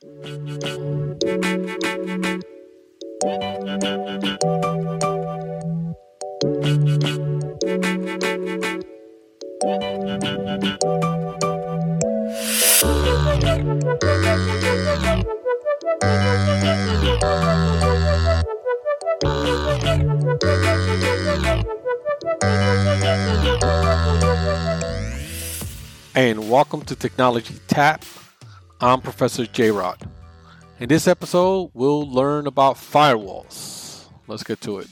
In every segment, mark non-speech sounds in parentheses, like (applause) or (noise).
and welcome to Technology Tap. I'm Professor J Rod. In this episode, we'll learn about firewalls. Let's get to it.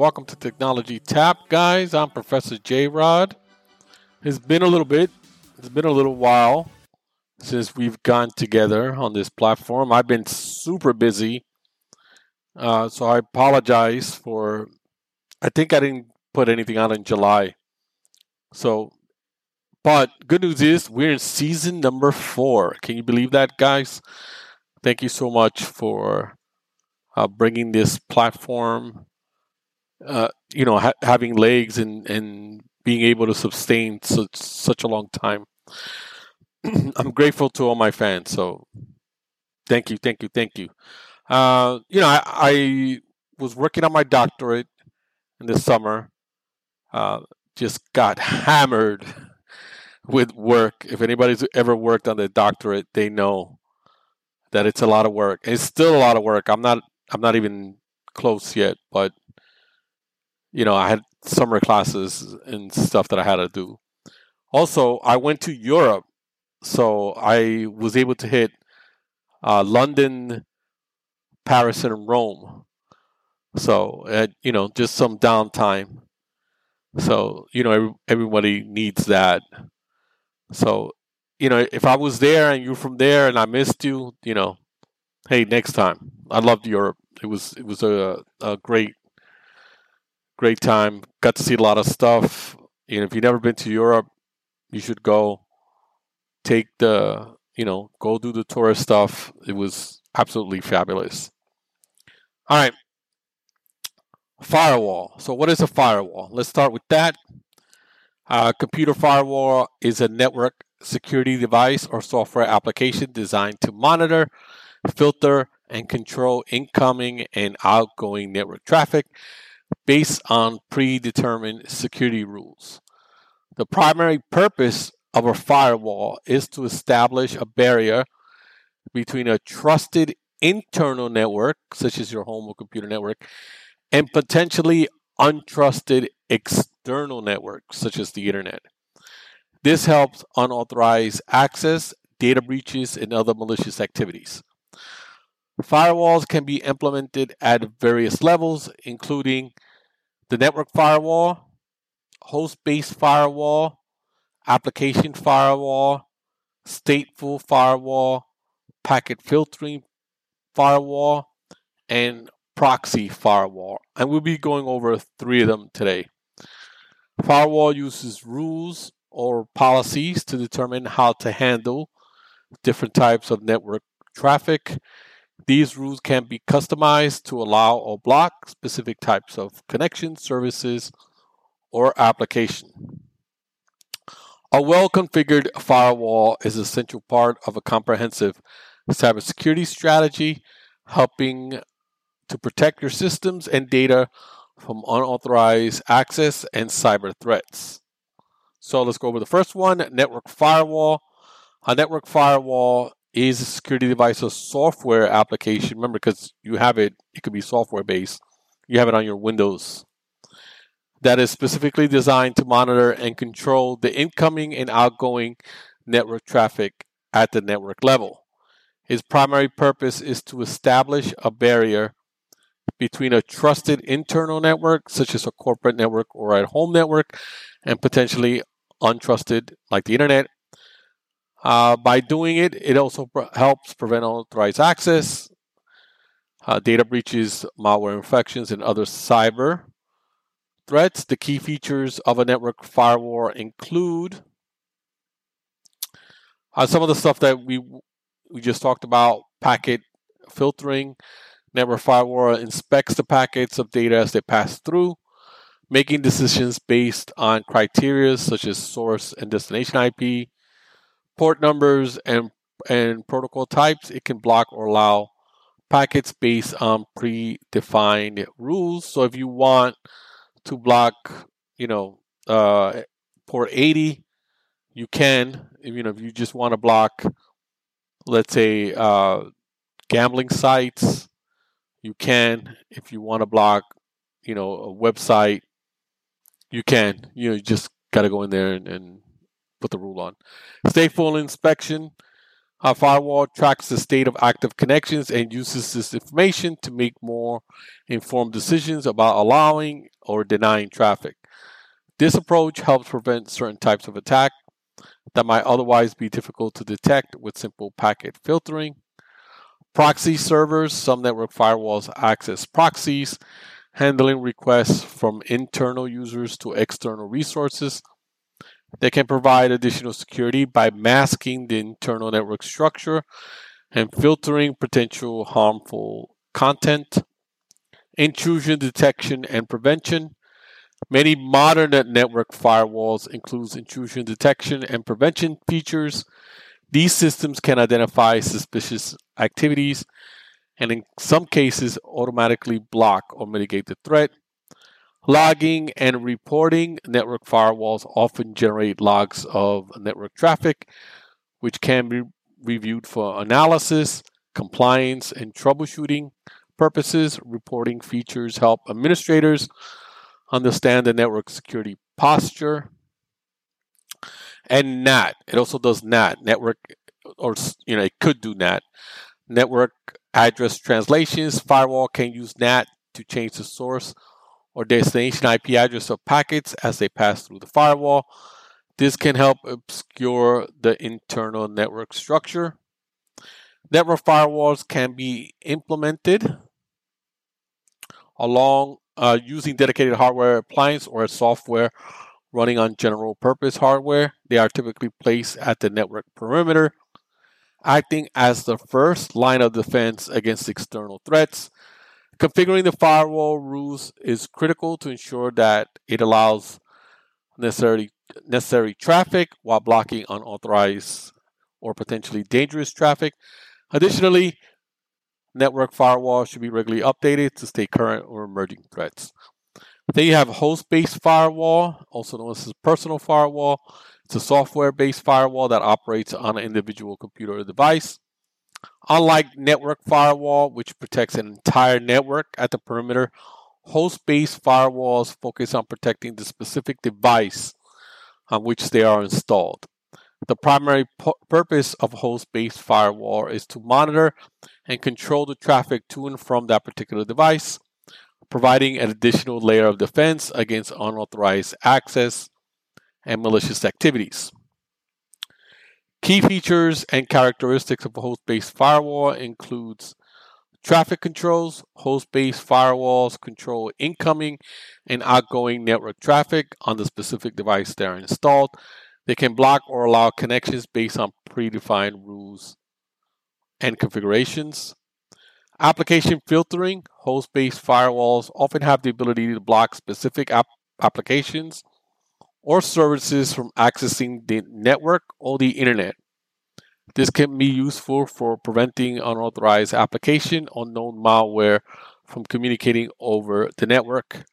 Welcome to Technology Tap, guys. I'm Professor J Rod. It's been a little bit, it's been a little while since we've gone together on this platform. I've been super busy, uh, so I apologize for. I think I didn't put anything out in July. So, but good news is we're in season number four. Can you believe that, guys? Thank you so much for uh, bringing this platform uh, you know, ha- having legs and, and being able to sustain such such a long time. (clears throat) I'm grateful to all my fans. So thank you, thank you, thank you. Uh, you know, I, I, was working on my doctorate in the summer. Uh, just got hammered (laughs) with work. If anybody's ever worked on the doctorate, they know that it's a lot of work. It's still a lot of work. I'm not. I'm not even close yet, but you know, I had summer classes and stuff that I had to do. Also, I went to Europe, so I was able to hit uh, London, Paris, and Rome. So, uh, you know, just some downtime. So, you know, every, everybody needs that. So, you know, if I was there and you're from there and I missed you, you know, hey, next time. I loved Europe. It was it was a, a great great time. Got to see a lot of stuff. You know, if you've never been to Europe, you should go. Take the, you know, go do the tourist stuff. It was absolutely fabulous. All right. Firewall. So, what is a firewall? Let's start with that. Uh, computer firewall is a network security device or software application designed to monitor, filter, and control incoming and outgoing network traffic based on predetermined security rules. The primary purpose of a firewall is to establish a barrier between a trusted internal network, such as your home or computer network, and potentially untrusted external networks, such as the internet. This helps unauthorized access, data breaches, and other malicious activities. Firewalls can be implemented at various levels, including the network firewall, host based firewall, application firewall, stateful firewall, packet filtering firewall, and proxy firewall. And we'll be going over three of them today. Firewall uses rules or policies to determine how to handle different types of network traffic these rules can be customized to allow or block specific types of connection, services, or application. A well configured firewall is a central part of a comprehensive cybersecurity strategy, helping to protect your systems and data from unauthorized access and cyber threats. So let's go over the first one network firewall. A network firewall is a security device a software application. Remember, because you have it, it could be software based. You have it on your Windows. That is specifically designed to monitor and control the incoming and outgoing network traffic at the network level. Its primary purpose is to establish a barrier between a trusted internal network, such as a corporate network or a home network, and potentially untrusted, like the internet uh, by doing it, it also helps prevent unauthorized access, uh, data breaches, malware infections, and other cyber threats. The key features of a network firewall include uh, some of the stuff that we we just talked about: packet filtering. Network firewall inspects the packets of data as they pass through, making decisions based on criteria such as source and destination IP, port numbers, and and protocol types. It can block or allow packets based on predefined rules. So if you want to block, you know, uh, port 80, you can. You know, if you just want to block, let's say, uh, gambling sites, you can. If you want to block, you know, a website, you can. You know, you just got to go in there and, and put the rule on. Stateful inspection a firewall tracks the state of active connections and uses this information to make more informed decisions about allowing or denying traffic. This approach helps prevent certain types of attack that might otherwise be difficult to detect with simple packet filtering. Proxy servers, some network firewalls access proxies, handling requests from internal users to external resources they can provide additional security by masking the internal network structure and filtering potential harmful content. Intrusion detection and prevention. Many modern network firewalls include intrusion detection and prevention features. These systems can identify suspicious activities and in some cases automatically block or mitigate the threat. Logging and reporting. Network firewalls often generate logs of network traffic, which can be reviewed for analysis, compliance, and troubleshooting purposes. Reporting features help administrators understand the network security posture. And NAT. It also does NAT, network, or you know, it could do NAT. Network address translations. Firewall can use NAT to change the source or destination IP address of packets as they pass through the firewall. This can help obscure the internal network structure. Network firewalls can be implemented along uh, using dedicated hardware appliance or software running on general purpose hardware. They are typically placed at the network perimeter, acting as the first line of defense against external threats. Configuring the firewall rules is critical to ensure that it allows necessary necessary traffic while blocking unauthorized or potentially dangerous traffic. Additionally, network firewalls should be regularly updated to stay current or emerging threats. Then you have host-based firewall, also known as personal firewall. It's a software-based firewall that operates on an individual computer or device. Unlike network firewall, which protects an entire network at the perimeter, host-based firewalls focus on protecting the specific device on which they are installed. The primary pu- purpose of host-based firewall is to monitor and control the traffic to and from that particular device, providing an additional layer of defense against unauthorized access and malicious activities. Key features and characteristics of a host-based firewall includes traffic controls. Host-based firewalls control incoming and outgoing network traffic on the specific device they're installed. They can block or allow connections based on predefined rules and configurations. Application filtering. Host-based firewalls often have the ability to block specific ap- applications or services from accessing the network or the internet. This can be useful for preventing unauthorized application or known malware from communicating over the network.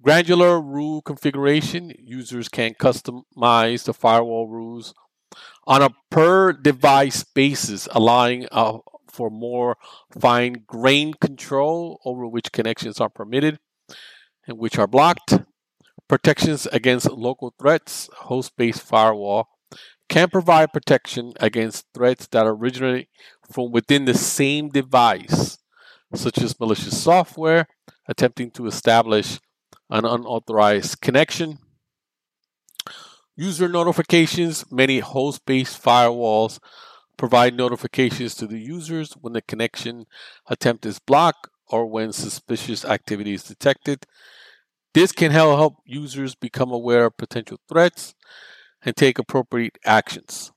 Granular rule configuration users can customize the firewall rules on a per device basis, allowing uh, for more fine grained control over which connections are permitted and which are blocked protections against local threats, host-based firewall can provide protection against threats that originate from within the same device, such as malicious software attempting to establish an unauthorized connection. User notifications. Many host-based firewalls provide notifications to the users when the connection attempt is blocked or when suspicious activity is detected. This can help users become aware of potential threats and take appropriate actions.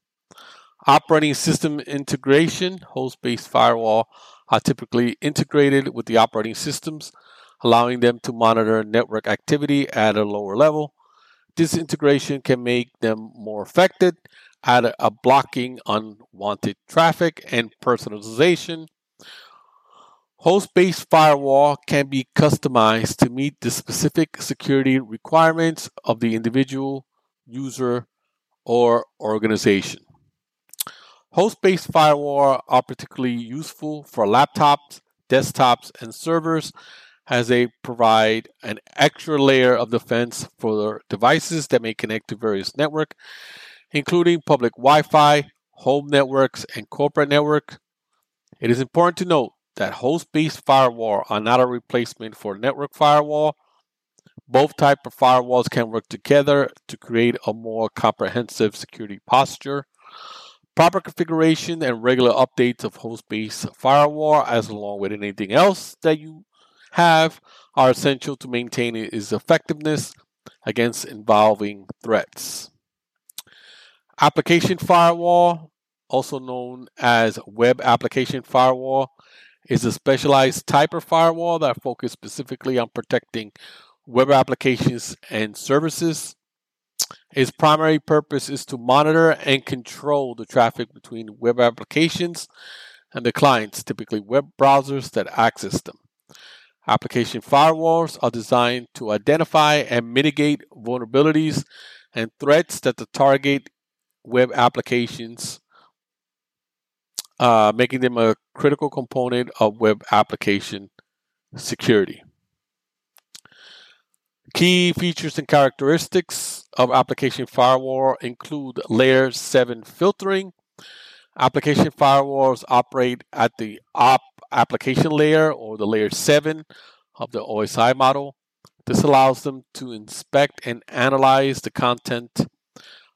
Operating system integration, host based firewall are typically integrated with the operating systems, allowing them to monitor network activity at a lower level. This integration can make them more effective at a blocking unwanted traffic and personalization. Host based firewall can be customized to meet the specific security requirements of the individual user or organization. Host based firewall are particularly useful for laptops, desktops, and servers as they provide an extra layer of defense for devices that may connect to various networks including public Wi Fi, home networks, and corporate networks. It is important to note that host based firewall are not a replacement for network firewall. Both type of firewalls can work together to create a more comprehensive security posture. Proper configuration and regular updates of host-based firewall, as along with anything else that you have, are essential to maintain its effectiveness against involving threats. Application firewall, also known as web application firewall, is a specialized type of firewall that focuses specifically on protecting web applications and services. Its primary purpose is to monitor and control the traffic between web applications and the clients, typically web browsers that access them. Application firewalls are designed to identify and mitigate vulnerabilities and threats that the target web applications, uh, making them a critical component of web application security. Key features and characteristics of application firewall include layer 7 filtering. Application firewalls operate at the op application layer or the layer 7 of the OSI model. This allows them to inspect and analyze the content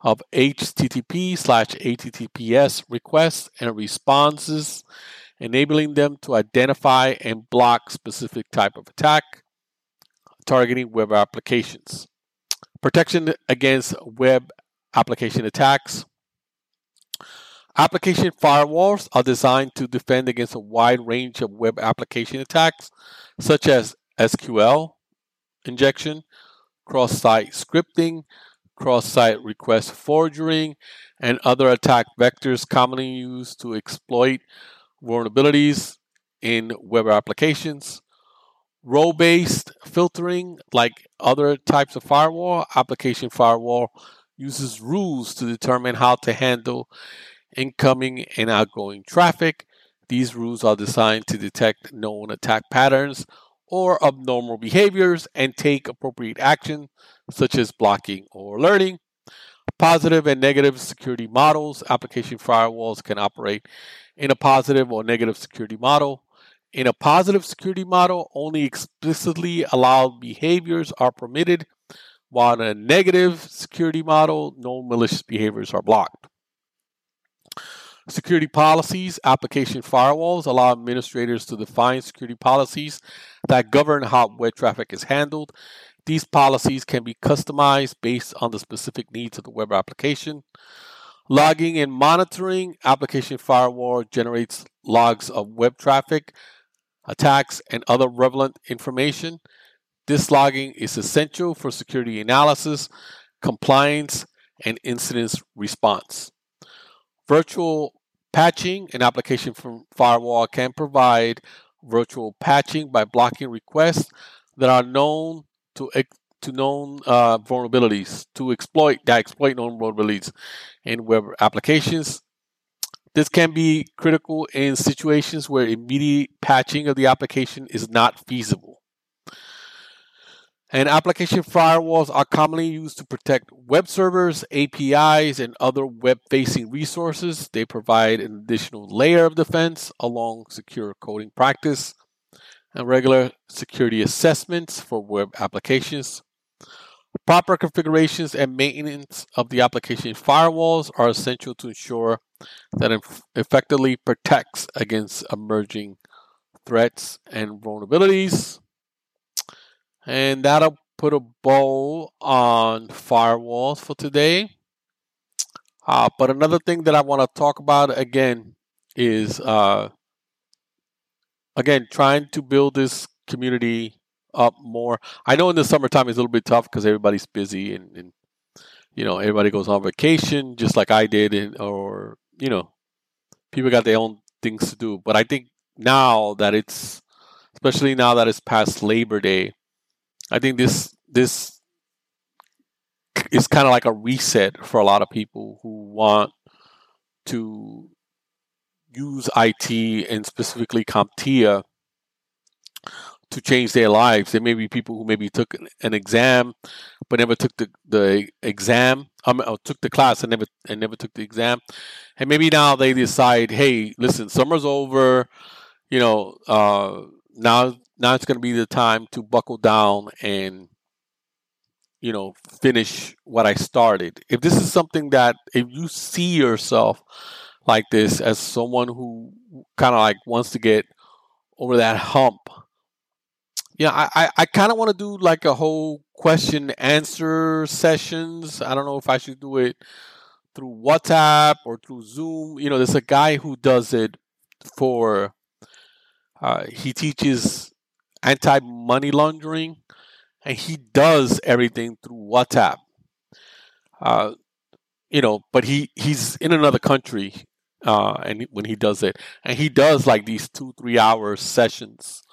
of HTTP slash HTTPS requests and responses, enabling them to identify and block specific type of attack targeting web applications. Protection against web application attacks. Application firewalls are designed to defend against a wide range of web application attacks, such as SQL injection, cross site scripting, cross site request forgery, and other attack vectors commonly used to exploit vulnerabilities in web applications. Role based filtering, like other types of firewall, application firewall uses rules to determine how to handle incoming and outgoing traffic. These rules are designed to detect known attack patterns or abnormal behaviors and take appropriate action, such as blocking or alerting. Positive and negative security models. Application firewalls can operate in a positive or negative security model. In a positive security model, only explicitly allowed behaviors are permitted, while in a negative security model, no malicious behaviors are blocked. Security policies, application firewalls allow administrators to define security policies that govern how web traffic is handled. These policies can be customized based on the specific needs of the web application. Logging and monitoring, application firewall generates logs of web traffic, attacks, and other relevant information. This logging is essential for security analysis, compliance, and incident response. Virtual patching, an application from firewall can provide virtual patching by blocking requests that are known to to known uh, vulnerabilities to exploit that exploit known vulnerabilities in web applications. This can be critical in situations where immediate patching of the application is not feasible. And application firewalls are commonly used to protect web servers, APIs, and other web facing resources. They provide an additional layer of defense along secure coding practice and regular security assessments for web applications. Proper configurations and maintenance of the application firewalls are essential to ensure that it effectively protects against emerging threats and vulnerabilities. And that'll put a bow on firewalls for today. Uh, but another thing that I want to talk about again is uh, again trying to build this community up more. I know in the summertime it's a little bit tough because everybody's busy and, and, you know everybody goes on vacation just like I did, and, or you know people got their own things to do. But I think now that it's especially now that it's past Labor Day, I think this this it's kind of like a reset for a lot of people who want to use IT and specifically CompTIA to change their lives. There may be people who maybe took an exam but never took the, the exam, um, or took the class and never and never took the exam, and maybe now they decide, hey, listen, summer's over, you know, uh, now now it's going to be the time to buckle down and you know, finish what I started. If this is something that, if you see yourself like this as someone who kind of like wants to get over that hump, yeah, I, I, I kind of want to do like a whole question answer sessions. I don't know if I should do it through WhatsApp or through Zoom. You know, there's a guy who does it for, uh, he teaches anti money laundering and he does everything through WhatsApp. Uh, you know, but he he's in another country, uh, and when he does it, and he does like these two three hour sessions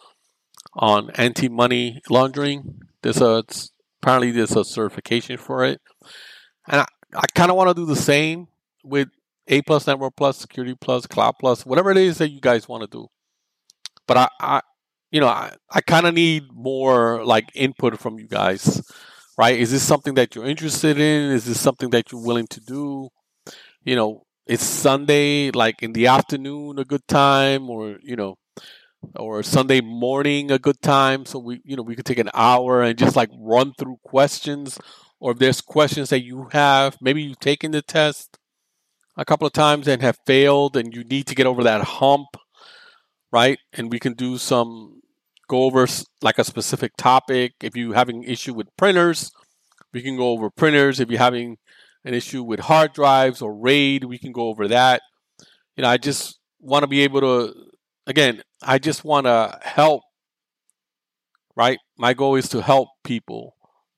on anti money laundering. There's a apparently there's a certification for it, and I, I kind of want to do the same with A plus Network Plus, Security Plus, Cloud Plus, whatever it is that you guys want to do. But I, I you know, I, I kind of need more like input from you guys, right? Is this something that you're interested in? Is this something that you're willing to do? You know, it's Sunday, like in the afternoon, a good time, or you know, or Sunday morning, a good time. So we, you know, we could take an hour and just like run through questions, or if there's questions that you have, maybe you've taken the test a couple of times and have failed, and you need to get over that hump, right? And we can do some go over like a specific topic. If you're having issue with printers, we can go over printers. If you're having an issue with hard drives or RAID, we can go over that. You know, I just want to be able to, again, I just want to help, right? My goal is to help people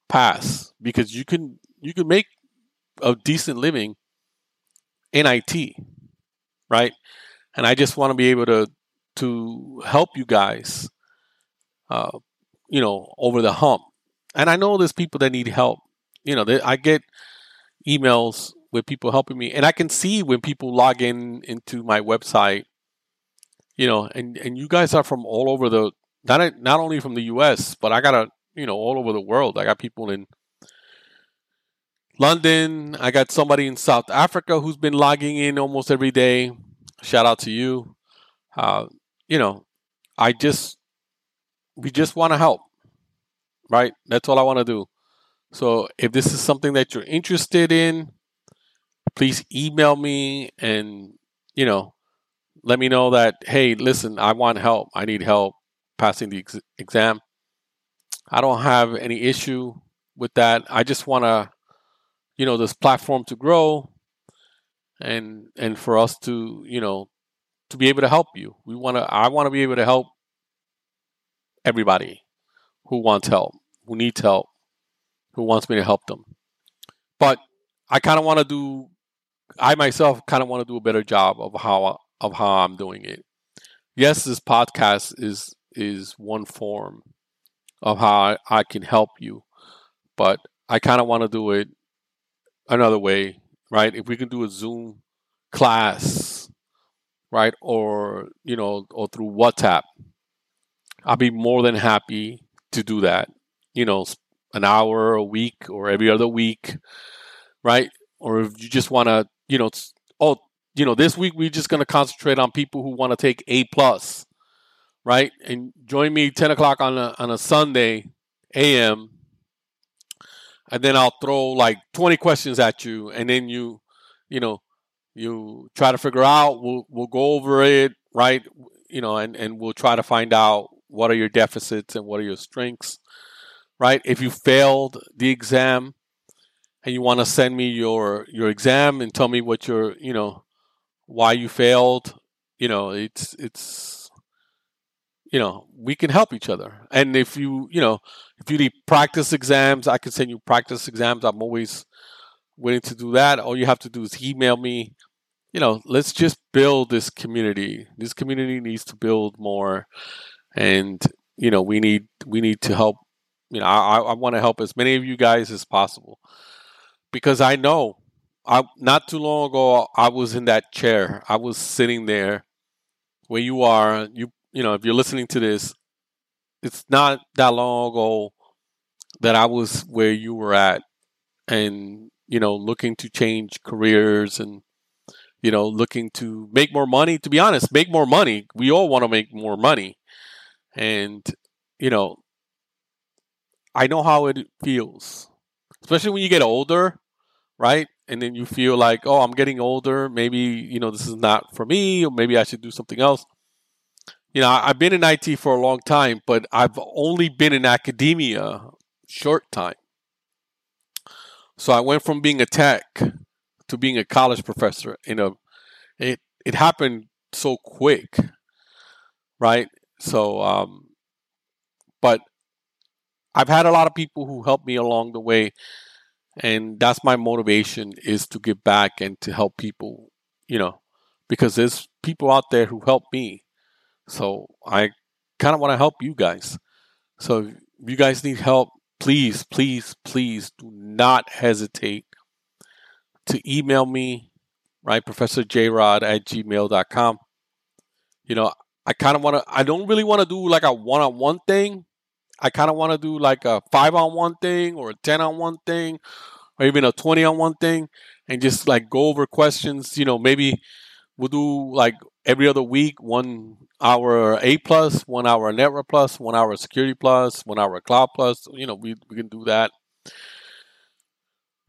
pass because you can you can make a decent living in IT, right? And I just want to be able to to help you guys uh, you know, over the hump. And I know there's people that need help. You know, they, I get emails with people helping me, and I can see when people log in into my website. You know, and and you guys are from all over the not not only from the U.S., but I got a you know all over the world. I got people in London. I got somebody in South Africa who's been logging in almost every day. Shout out to you. Uh, you know, I just we just want to help, right? That's all I want to do. So if this is something that you're interested in, please email me and, you know, let me know that, hey, listen, I want help. I need help passing the ex- exam. I don't have any issue with that. I just want to, you know, this platform to grow and and for us to, you know, to be able to help you. We want to I want to be able to help everybody who wants help, who needs help, who wants me to help them. But I kind of want to do. I myself kind of want to do a better job of how of how I'm doing it. Yes, this podcast is is one form of how I, I can help you, but I kind of want to do it another way, right? If we can do a Zoom class, right, or you know, or through WhatsApp, I'll be more than happy to do that. You know, an hour a week or every other week, right? Or if you just want to, you know, oh, you know, this week we're just going to concentrate on people who want to take A plus, right? And join me 10 o'clock on a, on a Sunday a.m. And then I'll throw like 20 questions at you. And then you, you know, you try to figure out, we'll, we'll go over it, right? You know, and, and we'll try to find out what are your deficits and what are your strengths right? If you failed the exam and you want to send me your your exam and tell me what your, you know, why you failed, you know, it's it's you know, we can help each other. And if you, you know, if you need practice exams, I can send you practice exams. I'm always willing to do that. All you have to do is email me. You know, let's just build this community. This community needs to build more, and you know, we need we need to help. You know, I, I want to help as many of you guys as possible because I know I not too long ago I was in that chair. I was sitting there where you are. You you know, if you're listening to this, it's not that long ago that I was where you were at and you know, looking to change careers and, you know, looking to make more money. To be honest, make more money. We all want to make more money. And, you know, I know how it feels, especially when you get older, right? And then you feel like, oh, I'm getting older. Maybe, you know, this is not for me, or maybe I should do something else. You know, I've been in IT for a long time, but I've only been in academia short time. So I went from being a tech to being a college professor. You know, it it happened so quick, right? So, um, but I've had a lot of people who helped me along the way, and that's my motivation is to give back and to help people. You know, because there's people out there who help me, so I kind of want to help you guys. So if you guys need help, please, please, please do not hesitate to email me, right? Professor Rod at gmail.com. You know, I kind of want to, I don't really want to do like a one on one thing. I kind of want to do like a five on one thing or a 10 on one thing or even a 20 on one thing and just like go over questions. You know, maybe we'll do like every other week one hour A plus, one hour network plus, one hour security plus, one hour cloud plus. You know, we, we can do that.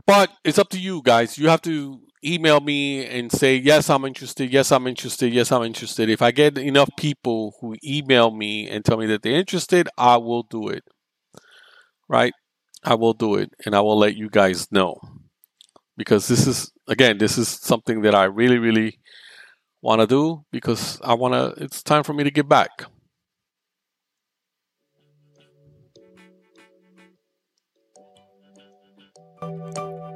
But it's up to you guys. You have to email me and say, yes, I'm interested. Yes, I'm interested. Yes, I'm interested. If I get enough people who email me and tell me that they're interested, I will do it. Right? I will do it and I will let you guys know. Because this is, again, this is something that I really, really want to do because I want to, it's time for me to give back.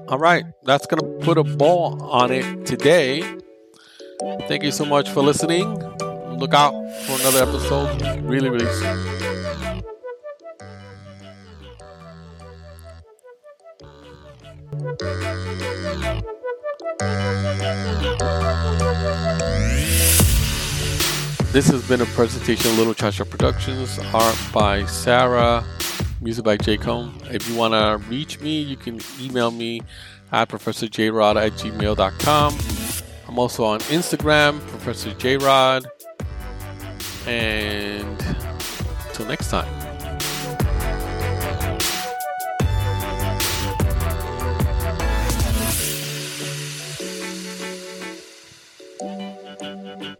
All right, that's going to put a ball on it today. Thank you so much for listening. Look out for another episode really, really soon. This has been a presentation of Little Chacha Productions, art by Sarah, music by J. Cone. If you want to reach me, you can email me at professorjrod at gmail.com. I'm also on Instagram, Professor J Rod. And until next time.